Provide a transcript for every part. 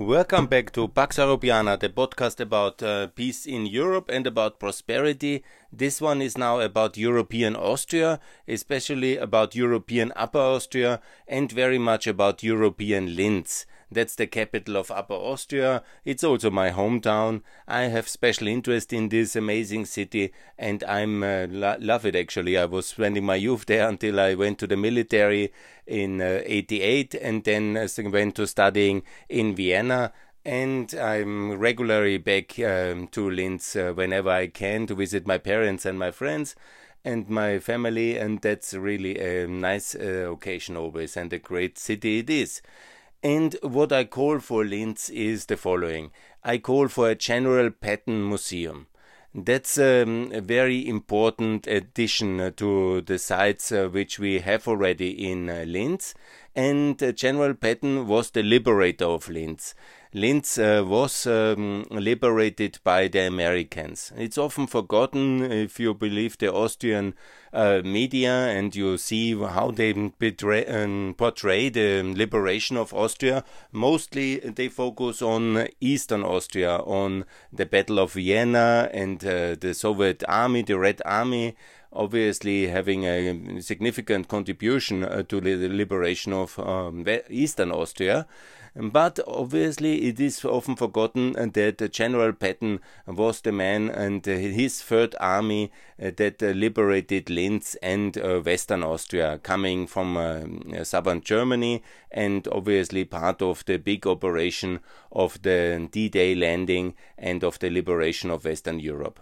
Welcome back to Pax Europiana, the podcast about uh, peace in Europe and about prosperity. This one is now about European Austria, especially about European Upper Austria, and very much about European Linz. That's the capital of Upper Austria. It's also my hometown. I have special interest in this amazing city, and I'm uh, lo- love it actually. I was spending my youth there until I went to the military in uh, 88, and then uh, went to studying in Vienna and I'm regularly back um, to Linz uh, whenever I can to visit my parents and my friends and my family, and that's really a nice uh, occasion always, and a great city it is. And what I call for Linz is the following I call for a general Patton museum. That's um, a very important addition to the sites uh, which we have already in uh, Linz. And uh, General Patton was the liberator of Linz. Linz uh, was um, liberated by the Americans. It's often forgotten if you believe the Austrian uh, media and you see how they betray, um, portray the liberation of Austria. Mostly they focus on Eastern Austria, on the Battle of Vienna and uh, the Soviet army, the Red Army obviously having a significant contribution uh, to the liberation of um, Eastern Austria. But obviously, it is often forgotten that General Patton was the man and his Third Army uh, that liberated Linz and uh, Western Austria, coming from uh, southern Germany, and obviously part of the big operation of the D Day landing and of the liberation of Western Europe.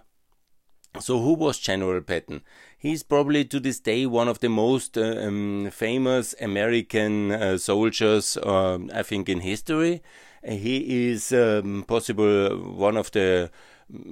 So, who was General Patton? He's probably to this day one of the most uh, um, famous American uh, soldiers, uh, I think, in history. He is um, possible one of the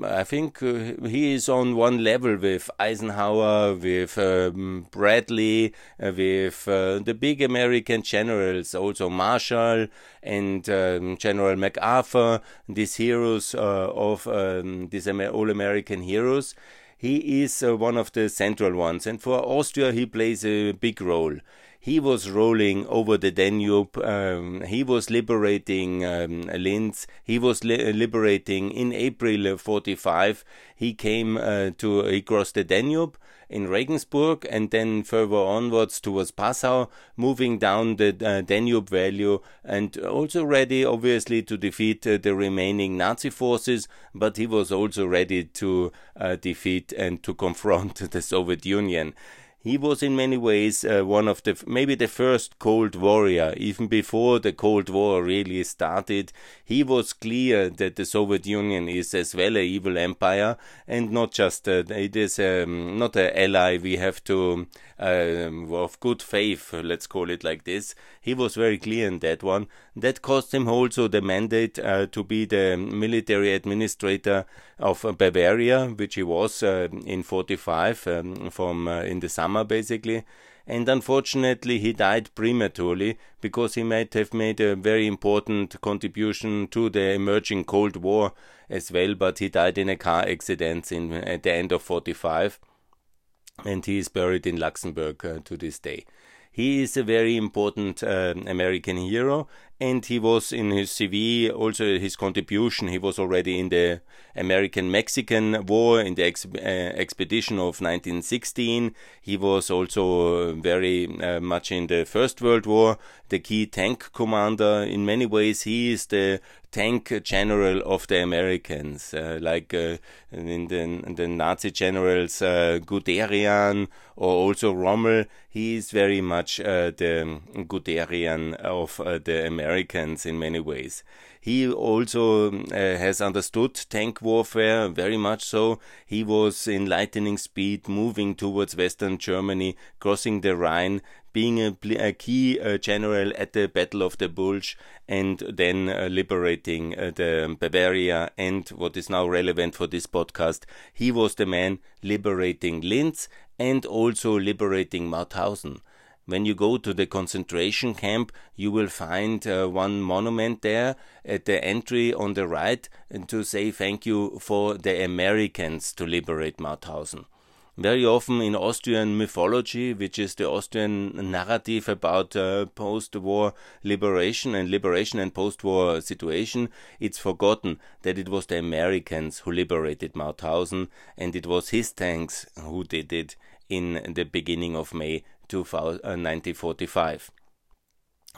I think uh, he is on one level with Eisenhower, with um, Bradley, uh, with uh, the big American generals, also Marshall and um, General MacArthur, these heroes uh, of um, these all American heroes. He is uh, one of the central ones, and for Austria, he plays a big role he was rolling over the Danube. Um, he was liberating um, Linz. He was li- liberating in April 45. He came uh, to he crossed the Danube in Regensburg and then further onwards towards Passau, moving down the uh, Danube Valley and also ready, obviously, to defeat uh, the remaining Nazi forces. But he was also ready to uh, defeat and to confront the Soviet Union he was in many ways uh, one of the maybe the first cold warrior. Even before the cold war really started he was clear that the soviet union is as well a evil empire. And not just uh, it is um, not an ally we have to um, of good faith let's call it like this. He was very clear in that one. That cost him also the mandate uh, to be the military administrator of bavaria which he was uh, in 45 um, from uh, in the summer summer basically. And unfortunately he died prematurely because he might have made a very important contribution to the emerging cold war as well but he died in a car accident in at the end of 45 and he is buried in luxembourg uh, to this day he is a very important uh, American hero, and he was in his CV also his contribution. He was already in the American Mexican War in the ex- uh, expedition of 1916. He was also very uh, much in the First World War, the key tank commander. In many ways, he is the tank general of the Americans, uh, like uh, in, the, the, Nazi generals uh, Guderian or also Rommel. He is very much uh, the Guderian of uh, the Americans in many ways. He also uh, has understood tank warfare very much so. He was in lightning speed moving towards Western Germany, crossing the Rhine, being a, a key uh, general at the Battle of the Bulge, and then uh, liberating uh, the Bavaria and what is now relevant for this podcast. He was the man liberating Linz and also liberating Mauthausen. When you go to the concentration camp, you will find uh, one monument there at the entry on the right to say thank you for the Americans to liberate Mauthausen. very often in Austrian mythology, which is the Austrian narrative about uh, post-war liberation and liberation and post-war situation, it's forgotten that it was the Americans who liberated Mauthausen and it was his tanks who did it in the beginning of May 1945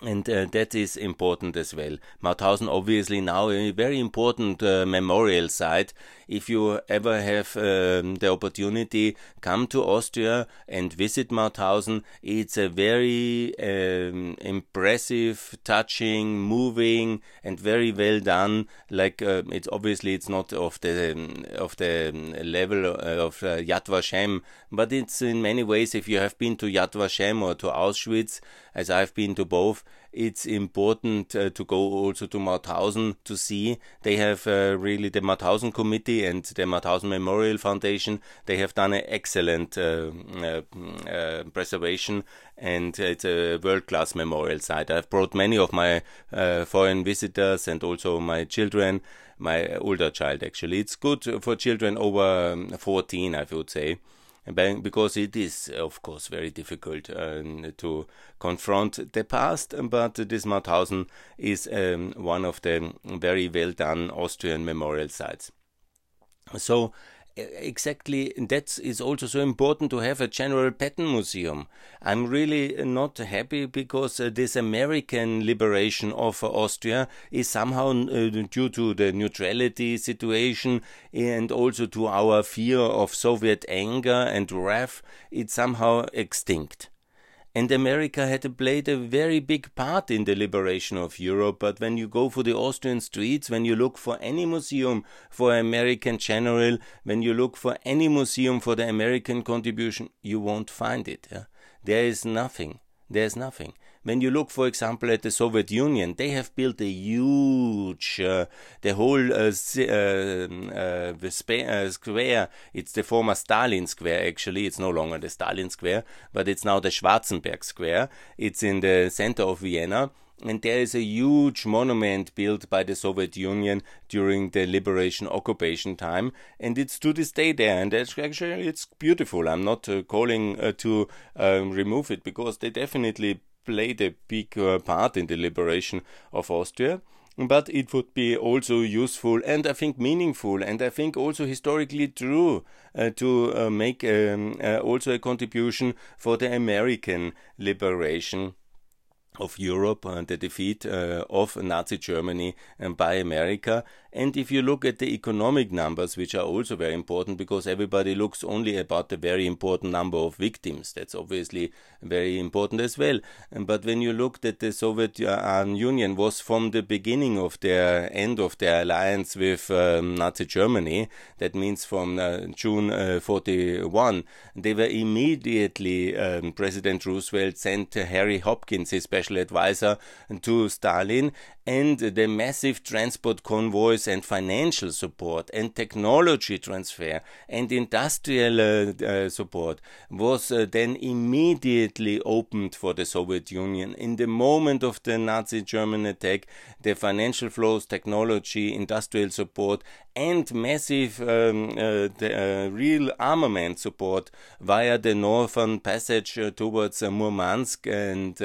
and uh, that is important as well. Mauthausen obviously now a very important uh, memorial site. If you ever have um, the opportunity, come to Austria and visit Mauthausen. It's a very um, impressive, touching, moving, and very well done. Like uh, it's obviously it's not of the um, of the level uh, of uh, Yad Vashem, but it's in many ways. If you have been to Yad Vashem or to Auschwitz, as I've been to both, it's important uh, to go also to Mauthausen to see. They have uh, really the Mauthausen Committee and the Mauthausen Memorial Foundation. They have done an excellent uh, uh, uh preservation, and it's a world-class memorial site. I've brought many of my uh, foreign visitors and also my children. My older child, actually, it's good for children over um, 14, I would say because it is, of course, very difficult uh, to confront the past. But this Mauthausen is um, one of the very well done Austrian memorial sites. So exactly that is also so important to have a general Patton museum. I'm really not happy because uh, this American liberation of uh, Austria is somehow uh, due to the neutrality situation and also to our fear of Soviet anger and wrath, it's somehow extinct and America had played a very big part in the liberation of Europe. But when you go for the Austrian streets, when you look for any museum for American general, when you look for any museum for the American contribution, you won't find it. Yeah? There is nothing. There's nothing. When you look, for example, at the Soviet Union, they have built a huge, uh, the whole uh, uh, uh, uh, square. It's the former Stalin Square, actually. It's no longer the Stalin Square, but it's now the Schwarzenberg Square. It's in the center of Vienna and there is a huge monument built by the Soviet Union during the liberation occupation time, and it's to this day there. And actually, it's beautiful. I'm not uh, calling uh, to um, remove it because they definitely played a big uh, part in the liberation of Austria but it would be also useful and I think meaningful and I think also historically true uh, to uh, make um, uh, also a contribution for the American liberation of Europe and the defeat uh, of Nazi Germany um, by America. And if you look at the economic numbers, which are also very important because everybody looks only about the very important number of victims, that's obviously very important as well. But when you looked at the Soviet uh, Union was from the beginning of their end of their alliance with um, Nazi Germany, that means from uh, June uh, 41, they were immediately, um, President Roosevelt sent Harry Hopkins, his special advisor to Stalin, and the massive transport convoys and financial support and technology transfer and industrial uh, uh, support was uh, then immediately opened for the Soviet Union. In the moment of the Nazi German attack, the financial flows, technology, industrial support, and massive um, uh, the, uh, real armament support via the northern passage uh, towards Murmansk and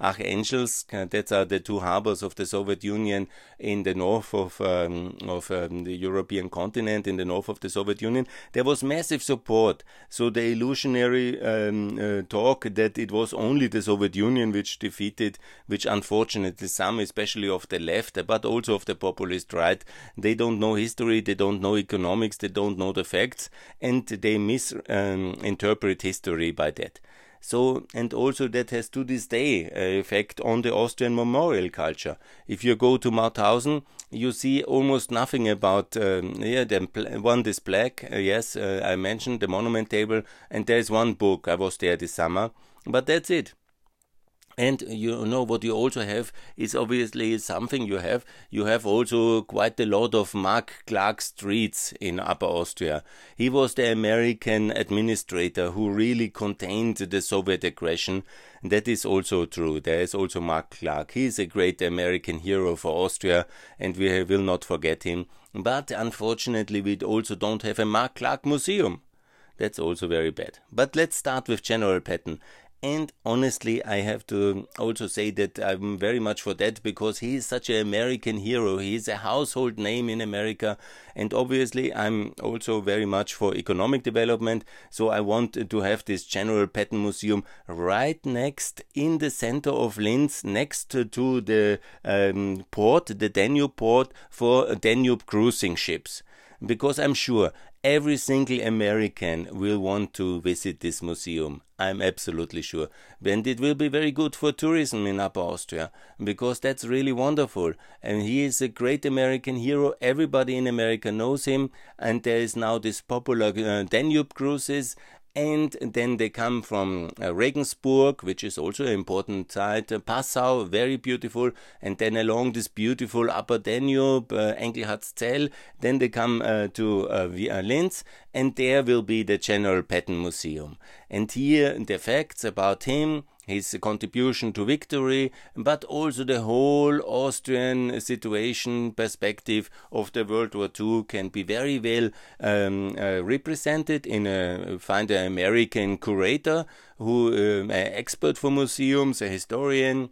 Arkhangelsk. That are the two harbors of the Soviet Union in the north of um, of um, the European continent, in the north of the Soviet Union. There was massive support. So the illusionary um, uh, talk that it was only the Soviet Union which defeated, which unfortunately some, especially of the left, but also of the populist right, they don't know history, they don't know economics, they don't know the facts, and they misinterpret um, history by that. So, and also that has to this day effect on the Austrian memorial culture. If you go to Mauthausen, you see almost nothing about, um, yeah, the one is black, uh, yes, uh, I mentioned the monument table, and there's one book, I was there this summer, but that's it. And you know what you also have is obviously something you have. You have also quite a lot of Mark Clark streets in Upper Austria. He was the American administrator who really contained the Soviet aggression. That is also true. There is also Mark Clark. He is a great American hero for Austria, and we will not forget him. But unfortunately, we also don't have a Mark Clark museum. That's also very bad. But let's start with General Patton. And honestly, I have to also say that I'm very much for that because he is such an American hero. He is a household name in America. And obviously, I'm also very much for economic development. So I want to have this General Patton Museum right next in the center of Linz, next to the um, port, the Danube port for Danube cruising ships because I'm sure every single American will want to visit this museum. I'm absolutely sure. And it will be very good for tourism in Upper Austria because that's really wonderful. And he is a great American hero. Everybody in America knows him. And there is now this popular uh, Danube cruises and then they come from uh, Regensburg, which is also an important site, uh, Passau, very beautiful, and then along this beautiful Upper Danube, uh, Engelhartszell, then they come uh, to uh, uh, Linz, and there will be the General Patton Museum. And here the facts about him, his contribution to victory, but also the whole Austrian situation perspective of the World War II can be very well um, uh, represented in a find an American curator who um, an expert for museums, a historian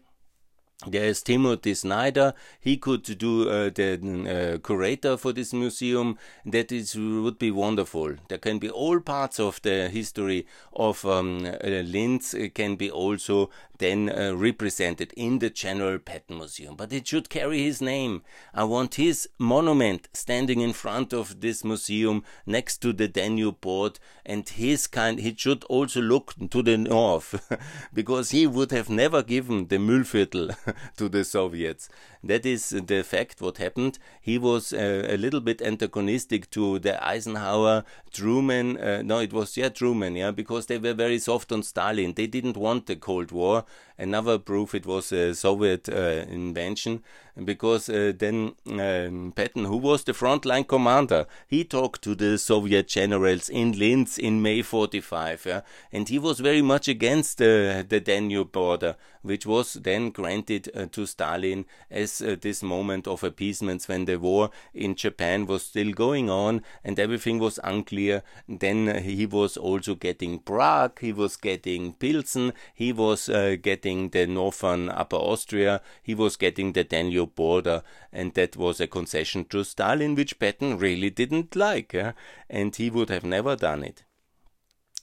there is Timothy Snyder. He could do uh, the uh, curator for this museum. That is would be wonderful. There can be all parts of the history of um, uh, Linz can be also then uh, represented in the General Patton Museum. But it should carry his name. I want his monument standing in front of this museum next to the Danube port, and his kind. He should also look to the north, because he would have never given the Mühlviertel to the Soviets. That is the fact. What happened? He was uh, a little bit antagonistic to the Eisenhower, Truman. Uh, no, it was yeah Truman. Yeah, because they were very soft on Stalin. They didn't want the Cold War. Another proof it was a Soviet uh, invention because uh, then um, Patton, who was the frontline commander, he talked to the Soviet generals in Linz in May 45, yeah? and he was very much against uh, the Danube border, which was then granted uh, to Stalin as uh, this moment of appeasement when the war in Japan was still going on and everything was unclear. Then uh, he was also getting Prague, he was getting Pilsen, he was uh, getting the northern Upper Austria, he was getting the Danube border, and that was a concession to Stalin, which Patton really didn't like, and he would have never done it.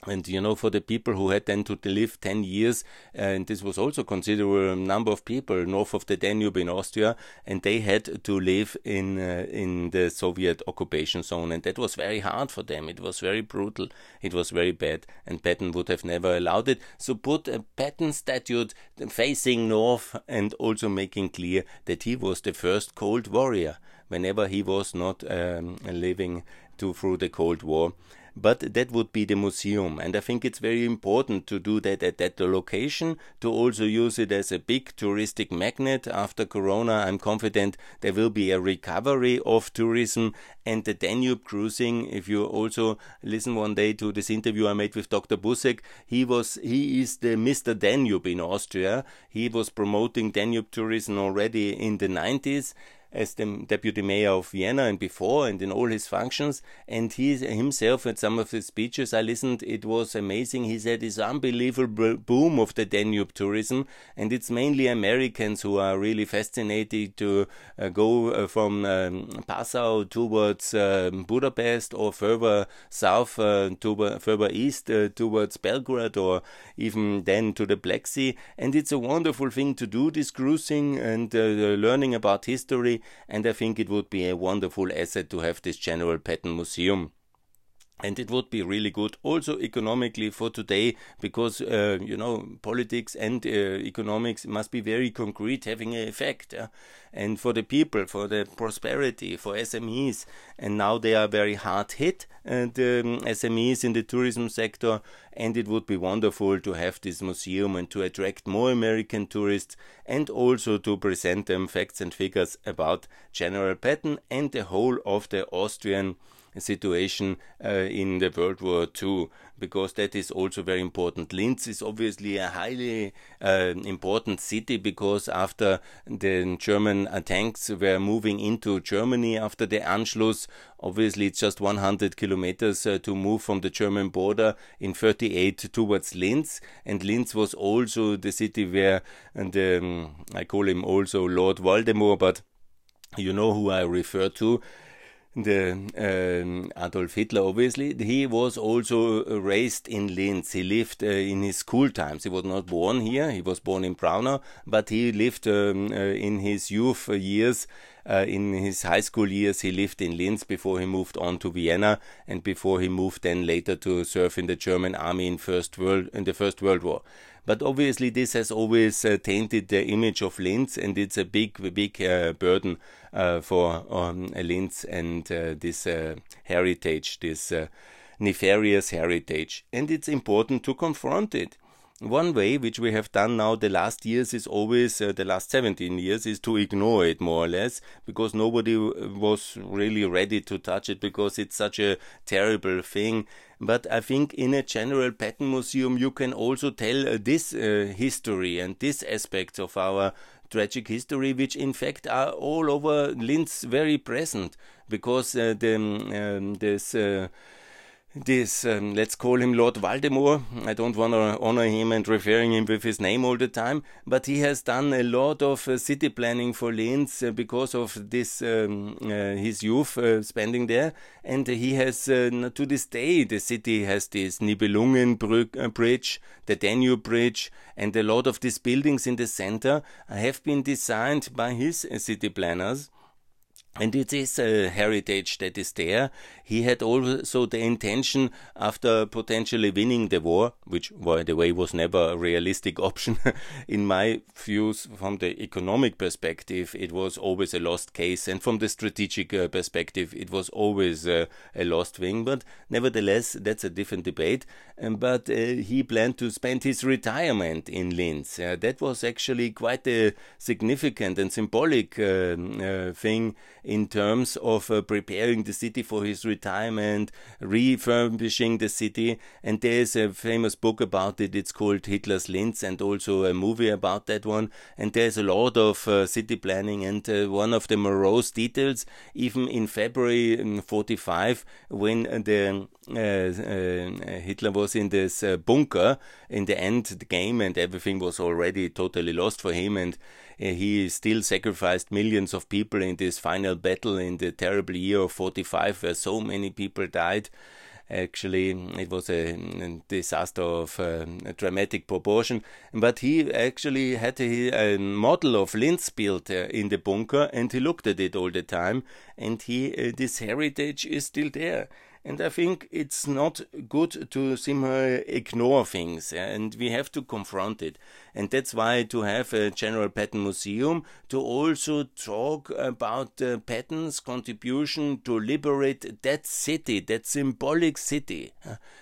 And you know, for the people who had then to live 10 years, and this was also a considerable number of people north of the Danube in Austria, and they had to live in uh, in the Soviet occupation zone, and that was very hard for them. It was very brutal. It was very bad, and Patton would have never allowed it. So put a Patton statute facing north, and also making clear that he was the first Cold Warrior. Whenever he was not um, living to through the Cold War but that would be the museum. And I think it's very important to do that at that location, to also use it as a big touristic magnet. After Corona, I'm confident there will be a recovery of tourism and the Danube cruising. If you also listen one day to this interview I made with Dr. Busek, he was he is the Mr. Danube in Austria. He was promoting Danube tourism already in the 90s as the deputy mayor of Vienna and before and in all his functions. And he himself, at some of his speeches I listened, it was amazing. He said it's unbelievable boom of the Danube tourism, and it's mainly Americans who are really fascinated to uh, go uh, from um, Passau towards uh, Budapest or further south, uh, to, further east uh, towards Belgrade or even then to the Black Sea. And it's a wonderful thing to do this cruising and uh, learning about history and I think it would be a wonderful asset to have this General Patton Museum and it would be really good also economically for today because uh, you know politics and uh, economics must be very concrete having an effect yeah? and for the people for the prosperity for smes and now they are very hard hit and um, smes in the tourism sector and it would be wonderful to have this museum and to attract more american tourists and also to present them facts and figures about general patton and the whole of the austrian situation uh, in the World War II, because that is also very important. Linz is obviously a highly uh, important city because after the German tanks were moving into Germany after the Anschluss, obviously it's just 100 kilometers uh, to move from the German border in 38 towards Linz, and Linz was also the city where, and um, I call him also Lord Voldemort, but you know who I refer to the um, Adolf Hitler, obviously, he was also raised in Linz. He lived uh, in his school times. He was not born here. He was born in Braunau, but he lived um, uh, in his youth years. Uh, in his high school years, he lived in Linz before he moved on to Vienna, and before he moved then later to serve in the German army in first world in the First World War. But obviously, this has always uh, tainted the image of Linz, and it's a big, big uh, burden uh, for um, Linz and uh, this uh, heritage, this nefarious heritage. And it's important to confront it. One way, which we have done now the last years, is always uh, the last 17 years, is to ignore it more or less, because nobody was really ready to touch it because it's such a terrible thing. But I think in a general Patton museum, you can also tell uh, this uh, history and this aspect of our tragic history, which in fact are all over Linz very present, because uh, the, um, this uh, this, um, let's call him Lord Voldemort. I don't want to honor him and referring him with his name all the time, but he has done a lot of uh, city planning for Linz uh, because of this um, uh, his youth uh, spending there, and he has uh, to this day the city has this Nibelungen uh, Bridge, the Danube Bridge, and a lot of these buildings in the center have been designed by his city planners and it is a heritage that is there. He had also the intention, after potentially winning the war, which, by the way, was never a realistic option, in my views, from the economic perspective, it was always a lost case, and from the strategic uh, perspective, it was always uh, a lost thing. But nevertheless, that's a different debate. Um, but uh, he planned to spend his retirement in Linz. that was actually quite a significant and symbolic um, uh, thing in terms of uh, preparing the city for his retirement, refurbishing the city. And there's a famous book about it. It's called Hitler's Linz, and also a movie about that one. And there's a lot of uh, city planning. And uh, one of the morose details, even in February um, 45, when the uh, uh, Hitler was in this bunker in the end the game and everything was already totally lost for him and he still sacrificed millions of people in this final battle in the terrible year of 45 where so many people died. Actually it was a, a disaster of uh, a dramatic proportion. But he actually had a, a model of Linz built uh, in the bunker and he looked at it all the time and he uh, this heritage is still there. And I think it's not good to somehow ignore things, and we have to confront it. And that's why to have a General Patton Museum to also talk about uh, Patton's contribution to liberate that city, that symbolic city,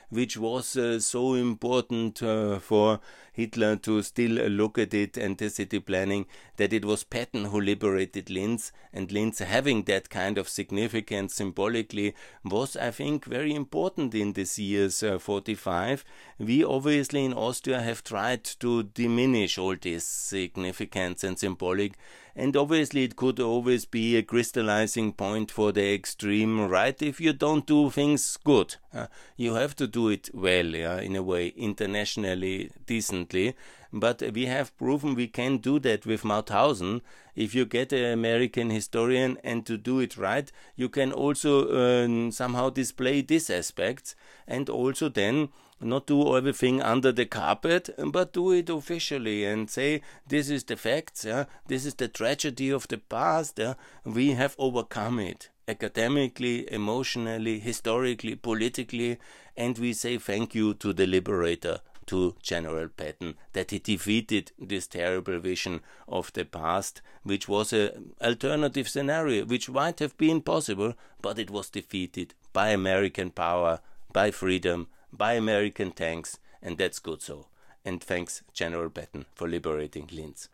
which was uh, so important uh, for Hitler to still look at it and the city planning, that it was Patton who liberated Linz, and Linz having that kind of significance symbolically was, I think, very important in this year's uh, 45. We obviously in Austria have tried to diminish all this significance and symbolic and obviously it could always be a crystallizing point for the extreme right if you don't do things good. Uh, you have to do it well, yeah, in a way, internationally, decently. But we have proven we can do that with Mauthausen. If you get an American historian and to do it right, you can also uh, somehow display these aspects and also then not do everything under the carpet, but do it officially and say this is the facts, yeah, this is the tragedy of the past, yeah, we have overcome it academically, emotionally, historically, politically, and we say thank you to the liberator, to General Patton, that he defeated this terrible vision of the past, which was an alternative scenario, which might have been possible, but it was defeated by American power, by freedom, by American tanks, and that's good so. And thanks, General Patton, for liberating Linz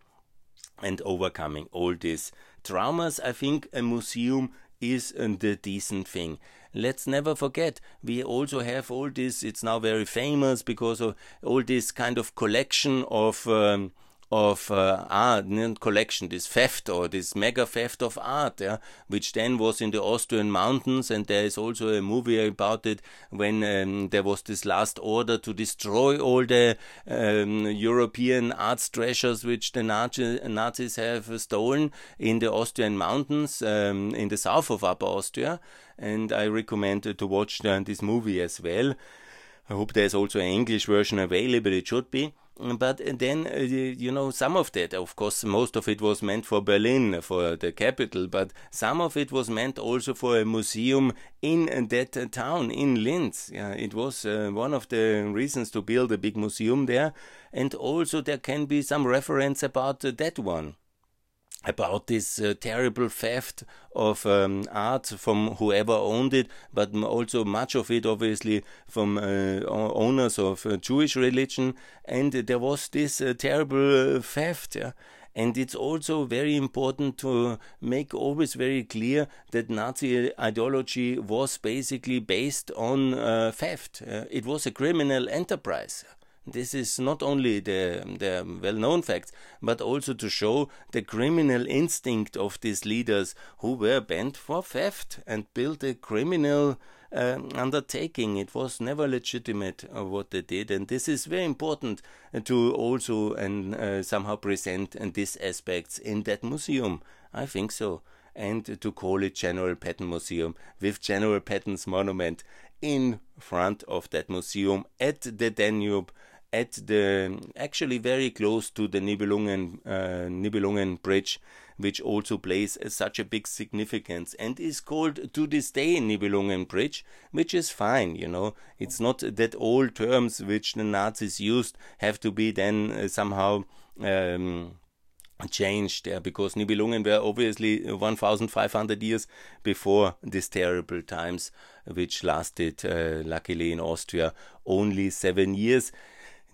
and overcoming all these traumas. I think a museum is the decent thing let's never forget we also have all this it's now very famous because of all this kind of collection of um, of uh, art collection, this theft or this mega theft of art, yeah, which then was in the Austrian mountains, and there is also a movie about it when um, there was this last order to destroy all the um, European arts treasures which the Nazi, Nazis have stolen in the Austrian mountains um, in the south of Upper Austria, and I recommend to watch uh, this movie as well. I hope there's also an English version available. It should be but then uh, you know some of that of course most of it was meant for berlin for the capital but some of it was meant also for a museum in that town in linz. Yeah, it was uh, one of the reasons to build a big museum there. And also there can be some reference about that one about this uh, terrible theft of um, art from whoever owned it, but also much of it obviously from uh, owners of uh, Jewish religion. And there was this uh, terrible uh, theft. Yeah? And it's also very important to make always very clear that Nazi ideology was basically based on uh, theft. it was a criminal enterprise. This is not only the, the well known facts, but also to show the criminal instinct of these leaders who were bent for theft and built a criminal uh, undertaking. It was never legitimate uh, what they did, and this is very important to also and uh, somehow present and these aspects in that museum. I think so. And to call it General Patton Museum with General Patton's monument in front of that museum at the Danube at the actually very close to the Nibelungen uh, Nibelungen Bridge, which also plays such a big significance and is called to this day Nibelungen Bridge, which is fine. You know, it's not that all terms which the Nazis used have to be then uh, somehow. Um, changed there because Nibelungen were obviously 1500 years before these terrible times, which lasted uh, luckily in Austria only seven years.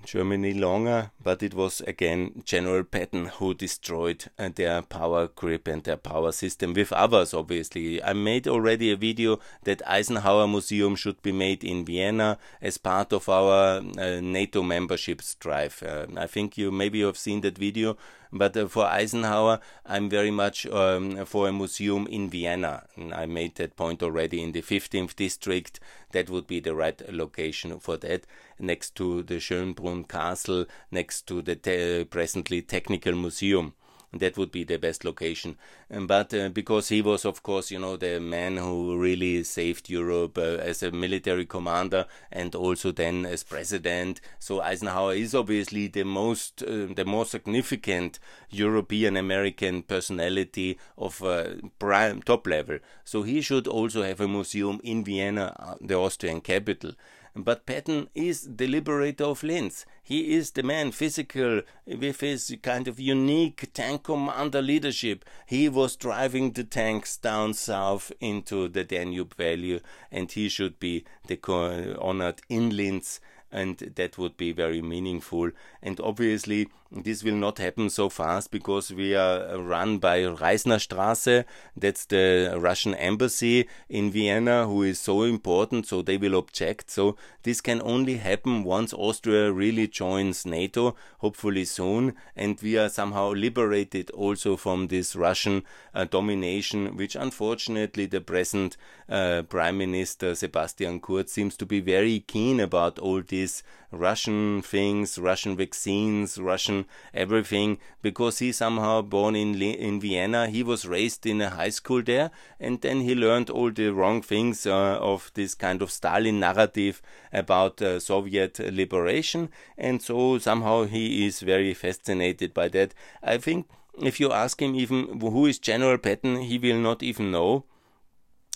Germany longer, but it was again General Patton who destroyed uh, their power grip and their power system with others, obviously. I made already a video that Eisenhower Museum should be made in Vienna as part of our uh, NATO membership drive. Uh, I think you maybe you have seen that video but uh, for Eisenhower, I'm very much um, for a museum in Vienna. And I made that point already in the 15th district. That would be the right location for that, next to the Schönbrunn Castle, next to the te presently Technical Museum that would be the best location. Um, but uh, because he was, of course, you know, the man who really saved Europe uh, as a military commander and also then as president. So Eisenhower is obviously the most, uh, the more significant European American personality of uh, prime top level. So he should also have a museum in Vienna, uh, the Austrian capital. But Patton is the liberator of Linz. He is the man physical with his kind of unique tank commander leadership. He was driving the tanks down south into the Danube Valley, and he should be honored in Linz and that would be very meaningful. And obviously, this will not happen so fast because we are run by Reisnerstraße, that's the Russian embassy in Vienna, who is so important, so they will object. So, this can only happen once Austria really joins NATO, hopefully soon, and we are somehow liberated also from this Russian uh, domination, which unfortunately the present uh, Prime Minister Sebastian Kurz seems to be very keen about all these Russian things, Russian vaccines, Russian everything, because he somehow born in in Vienna. He was raised in a high school there, and then he learned all the wrong things uh, of this kind of Stalin narrative about uh, Soviet liberation, and so somehow he is very fascinated by that. I think if you ask him even who is General Patton, he will not even know,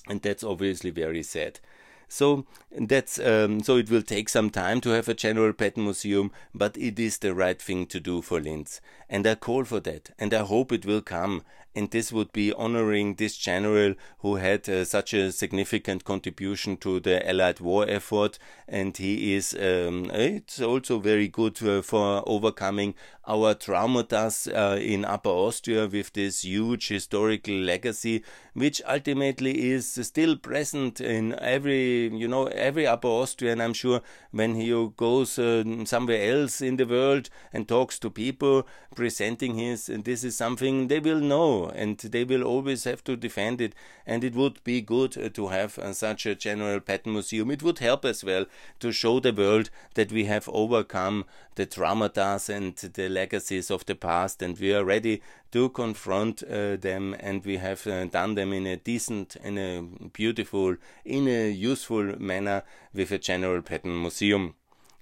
and that's obviously very sad. So that's um, so it will take some time to have a General Patton Museum, but it is the right thing to do for Linz, and I call for that, and I hope it will come and this would be honoring this general who had uh, such a significant contribution to the Allied war effort, and he is um, it's also very good uh, for overcoming our traumata uh, in Upper Austria with this huge historical legacy, which ultimately is still present in every you know every Upper Austrian. I'm sure when he goes uh, somewhere else in the world and talks to people presenting his, and this is something they will know and they will always have to defend it. And it would be good uh, to have uh, such a General Patton Museum. It would help as well to show the world that we have overcome the traumata and the legacies of the past, and we are ready to confront uh, them, and we have uh, done them in a decent, in a beautiful, in a useful manner with a General Patton Museum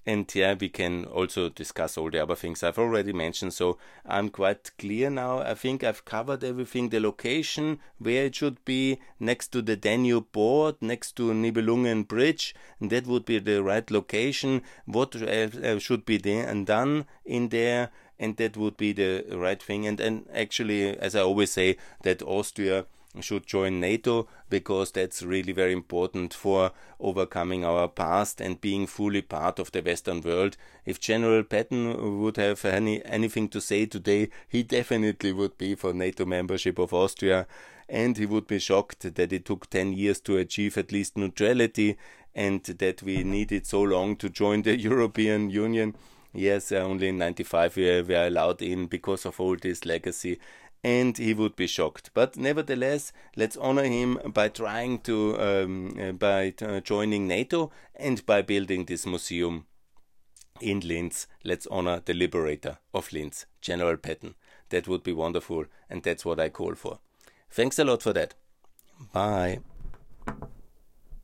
and yeah, we can also discuss all the other things I've already mentioned. So I'm quite clear now. I think I've covered everything. The location, where it should be, next to the Danube board, next to Nibelungen Bridge, that would be the right location. What uh, should be there and done in there, and that would be the right thing. And and actually, as I always say, that Austria should join NATO because that's really very important for overcoming our past and being fully part of the Western world. If General Patton would have any anything to say today, he definitely would be for NATO membership of Austria, and he would be shocked that it took 10 years to achieve at least neutrality and that we needed so long to join the European Union. Yes, only in 95 we were allowed in because of all this legacy and he would be shocked. But nevertheless, let's honor him by trying to, um, uh, by uh, joining NATO and by building this museum in Linz. Let's honor the liberator of Linz, General Patton. That would be wonderful, and that's what I call for. Thanks a lot for that. Bye.